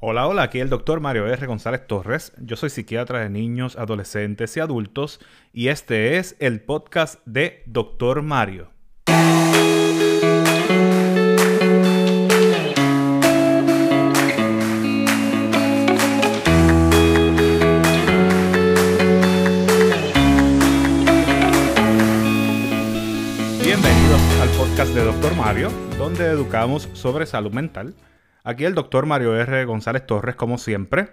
Hola, hola, aquí el doctor Mario R. González Torres. Yo soy psiquiatra de niños, adolescentes y adultos y este es el podcast de Doctor Mario. Bienvenidos al podcast de Doctor Mario, donde educamos sobre salud mental. Aquí el doctor Mario R. González Torres, como siempre.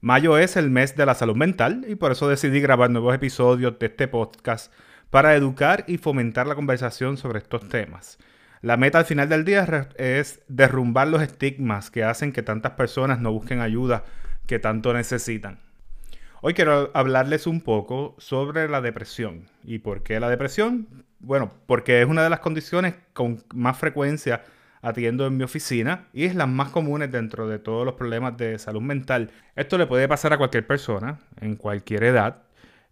Mayo es el mes de la salud mental y por eso decidí grabar nuevos episodios de este podcast para educar y fomentar la conversación sobre estos temas. La meta al final del día es derrumbar los estigmas que hacen que tantas personas no busquen ayuda que tanto necesitan. Hoy quiero hablarles un poco sobre la depresión. ¿Y por qué la depresión? Bueno, porque es una de las condiciones con más frecuencia atiendo en mi oficina y es las más comunes dentro de todos los problemas de salud mental. Esto le puede pasar a cualquier persona, en cualquier edad.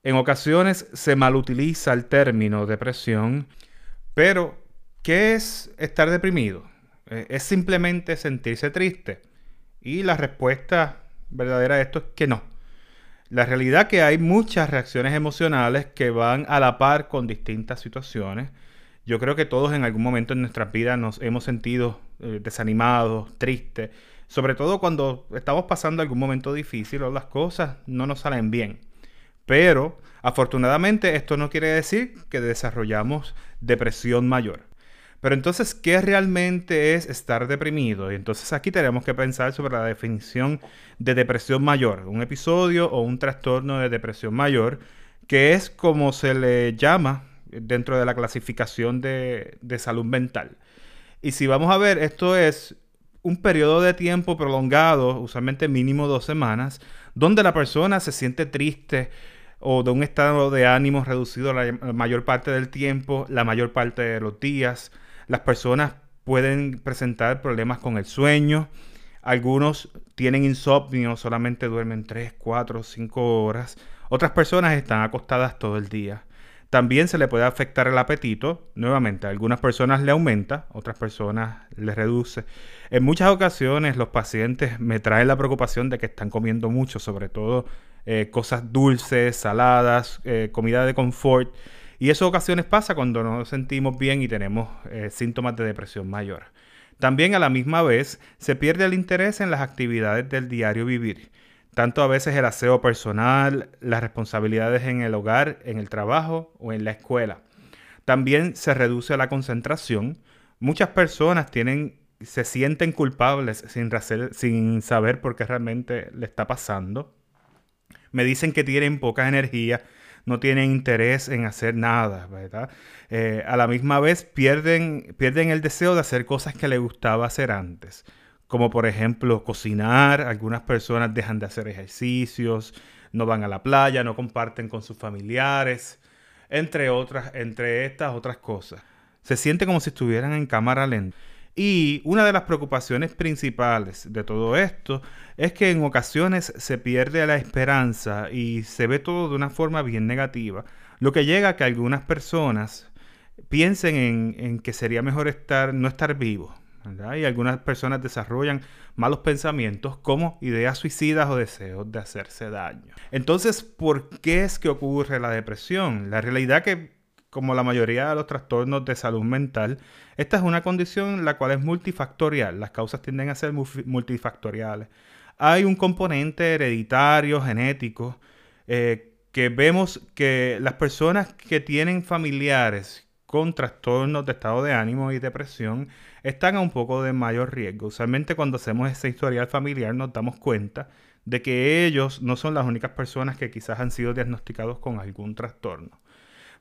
En ocasiones se malutiliza el término depresión, pero ¿qué es estar deprimido? Eh, es simplemente sentirse triste. Y la respuesta verdadera a esto es que no. La realidad es que hay muchas reacciones emocionales que van a la par con distintas situaciones yo creo que todos en algún momento en nuestras vidas nos hemos sentido eh, desanimados, tristes, sobre todo cuando estamos pasando algún momento difícil o las cosas no nos salen bien. Pero afortunadamente esto no quiere decir que desarrollamos depresión mayor. Pero entonces, ¿qué realmente es estar deprimido? Y entonces aquí tenemos que pensar sobre la definición de depresión mayor, un episodio o un trastorno de depresión mayor, que es como se le llama dentro de la clasificación de, salud mental. Y si vamos a ver, esto es un periodo de tiempo prolongado, usualmente mínimo dos semanas, donde la persona se siente triste o de un estado de ánimo reducido la, mayor parte del tiempo, la mayor parte de los días. Las personas pueden presentar problemas con el sueño. Algunos tienen insomnio, solamente duermen 3, 4, 5 horas. Otras personas están acostadas todo el día. También se le puede afectar el apetito. Nuevamente, a algunas personas le aumenta, otras personas le reduce. En muchas ocasiones los pacientes me traen la preocupación de que están comiendo mucho, sobre todo eh, cosas dulces, saladas, eh, comida de confort. Y eso ocasiones pasa cuando nos sentimos bien y tenemos eh, síntomas de depresión mayor. También a la misma vez se pierde el interés en las actividades del diario vivir tanto a veces el aseo personal, las responsabilidades en el hogar, en el trabajo o en la escuela. También se reduce la concentración. Muchas personas tienen, se sienten culpables sin, saber por qué realmente le está pasando. Me dicen que tienen poca energía, no tienen interés en hacer nada, ¿verdad? Eh, a la misma vez pierden, pierden el deseo de hacer cosas que les gustaba hacer antes como por ejemplo cocinar, algunas personas dejan de hacer ejercicios, no van a la playa, no comparten con sus familiares, entre otras, entre estas otras cosas. Se siente como si estuvieran en cámara lenta. Y una de las preocupaciones principales de todo esto es que en ocasiones se pierde la esperanza y se ve todo de una forma bien negativa, lo que llega a que algunas personas piensen en, en que sería mejor estar, no estar vivo, y algunas personas desarrollan malos pensamientos como ideas suicidas o deseos de hacerse daño. Entonces, ¿por qué es que ocurre la depresión? La realidad que, como la mayoría de los trastornos de salud mental, esta es una condición la cual es multifactorial. Las causas tienden a ser multifactoriales. Hay un componente hereditario, genético, eh, que vemos que las personas que tienen familiares con trastornos de estado de ánimo y depresión están a un poco de mayor riesgo. Usualmente cuando hacemos ese historial familiar nos damos cuenta de que ellos no son las únicas personas que quizás han sido diagnosticados con algún trastorno.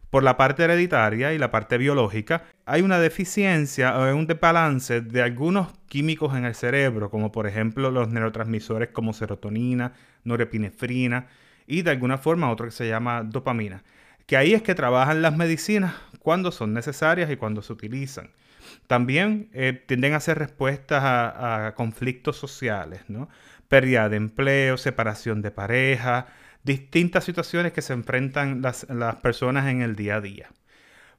Por la parte hereditaria y la parte biológica, hay una deficiencia o un desbalance de algunos químicos en el cerebro, como por ejemplo los neurotransmisores como serotonina, norepinefrina y de alguna forma otro que se llama dopamina. Que ahí es que trabajan las medicinas cuando son necesarias y cuando se utilizan. También eh, tienden a ser respuestas a, conflictos sociales, ¿no? Pérdida de empleo, separación de pareja, distintas situaciones que se enfrentan las, las personas en el día a día.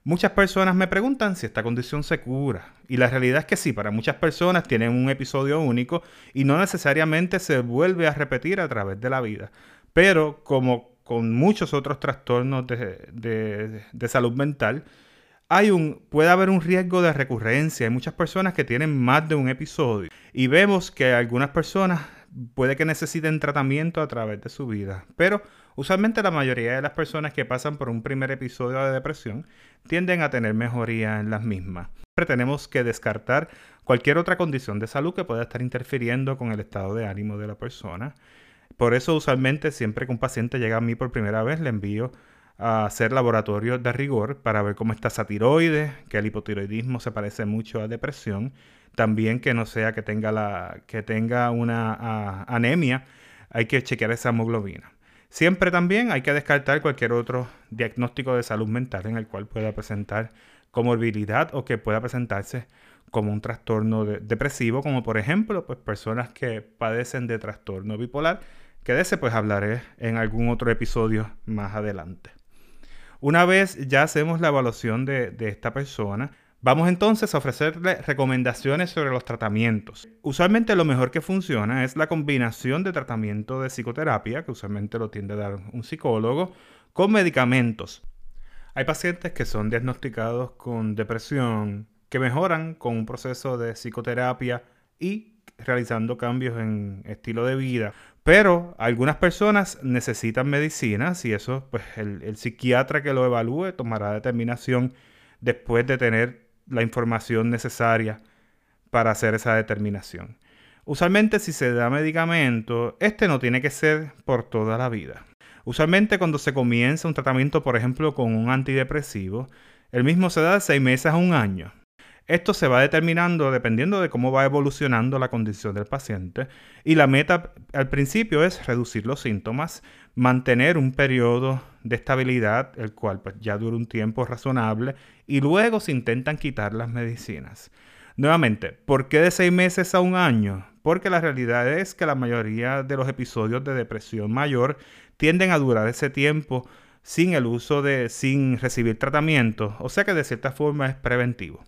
Muchas personas me preguntan si esta condición se cura. Y la realidad es que sí, para muchas personas tienen un episodio único y no necesariamente se vuelve a repetir a través de la vida. Pero como con muchos otros trastornos de, salud mental, hay un, puede haber un riesgo de recurrencia. Hay muchas personas que tienen más de un episodio. Y vemos que algunas personas puede que necesiten tratamiento a través de su vida. Pero usualmente la mayoría de las personas que pasan por un primer episodio de depresión tienden a tener mejoría en las mismas. Siempre tenemos que descartar cualquier otra condición de salud que pueda estar interfiriendo con el estado de ánimo de la persona. Por eso usualmente siempre que un paciente llega a mí por primera vez le envío a hacer laboratorios de rigor para ver cómo está esa tiroides, que el hipotiroidismo se parece mucho a depresión también que no sea que tenga, la, que tenga una anemia, hay que chequear esa hemoglobina. Siempre también hay que descartar cualquier otro diagnóstico de salud mental en el cual pueda presentar comorbilidad o que pueda presentarse como un trastorno depresivo, como por ejemplo, pues personas que padecen de trastorno bipolar, que de ese pues hablaré en algún otro episodio más adelante. Una vez ya hacemos la evaluación de, de esta persona, Vamos entonces a ofrecerle recomendaciones sobre los tratamientos. Usualmente lo mejor que funciona es la combinación de tratamiento de psicoterapia, que usualmente lo tiende a dar un psicólogo, con medicamentos. Hay pacientes que son diagnosticados con depresión, que mejoran con un proceso de psicoterapia y realizando cambios en estilo de vida. Pero algunas personas necesitan medicinas y eso, pues el, el psiquiatra que lo evalúe tomará determinación después de tener la información necesaria para hacer esa determinación. Usualmente si se da medicamento, este no tiene que ser por toda la vida. Usualmente cuando se comienza un tratamiento, por ejemplo, con un antidepresivo, el mismo se da de seis meses a un año. Esto se va determinando dependiendo de cómo va evolucionando la condición del paciente y la meta al principio es reducir los síntomas, mantener un periodo de estabilidad, el cual pues, ya dura un tiempo razonable y luego se intentan quitar las medicinas. Nuevamente, ¿por qué de seis meses a un año? Porque la realidad es que la mayoría de los episodios de depresión mayor tienden a durar ese tiempo sin el uso de, sin recibir tratamiento, o sea que de cierta forma es preventivo.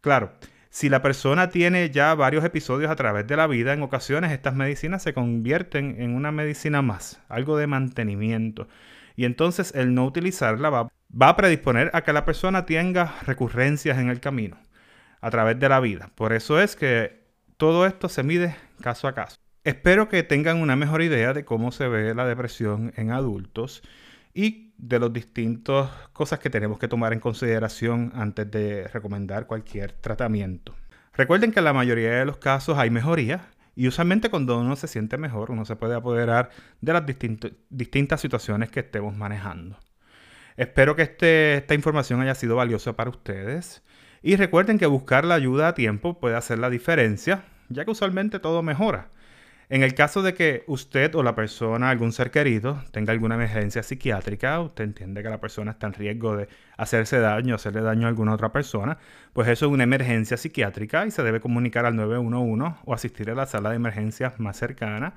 Claro, si la persona tiene ya varios episodios a través de la vida, en ocasiones estas medicinas se convierten en una medicina más, algo de mantenimiento. Y entonces el no utilizarla va, va, a predisponer a que la persona tenga recurrencias en el camino, a través de la vida. Por eso es que todo esto se mide caso a caso. Espero que tengan una mejor idea de cómo se ve la depresión en adultos y de las distintas cosas que tenemos que tomar en consideración antes de recomendar cualquier tratamiento. Recuerden que en la mayoría de los casos hay mejoría y usualmente cuando uno se siente mejor, uno se puede apoderar de las distintas situaciones que estemos manejando. Espero que este, esta información haya sido valiosa para ustedes. Y recuerden que buscar la ayuda a tiempo puede hacer la diferencia, ya que usualmente todo mejora. En el caso de que usted o la persona, algún ser querido, tenga alguna emergencia psiquiátrica, usted entiende que la persona está en riesgo de hacerse daño, hacerle daño a alguna otra persona, pues eso es una emergencia psiquiátrica y se debe comunicar al 911 o asistir a la sala de emergencias más cercana.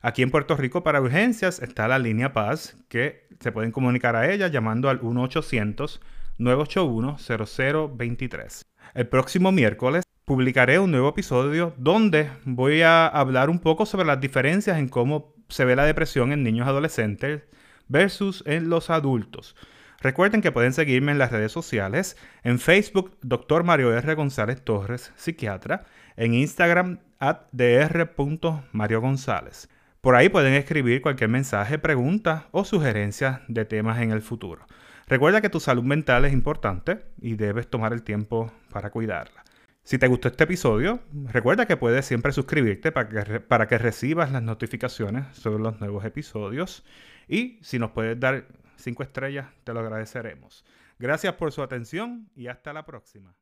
Aquí en Puerto Rico para urgencias está la línea Paz, que se pueden comunicar a ella llamando al 1-800-981-0023. El próximo miércoles publicaré un nuevo episodio donde voy a hablar un poco sobre las diferencias en cómo se ve la depresión en niños adolescentes versus en los adultos. Recuerden que pueden seguirme en las redes sociales, en Facebook, Dr. Mario R. González Torres, psiquiatra, en Instagram, at dr.mariogonzález. Por ahí pueden escribir cualquier mensaje, pregunta o sugerencia de temas en el futuro. Recuerda que tu salud mental es importante y debes tomar el tiempo para cuidarla. Si te gustó este episodio, recuerda que puedes siempre suscribirte para que, para que recibas las notificaciones sobre los nuevos episodios. Y si nos puedes dar 5 estrellas, te lo agradeceremos. Gracias por su atención y hasta la próxima.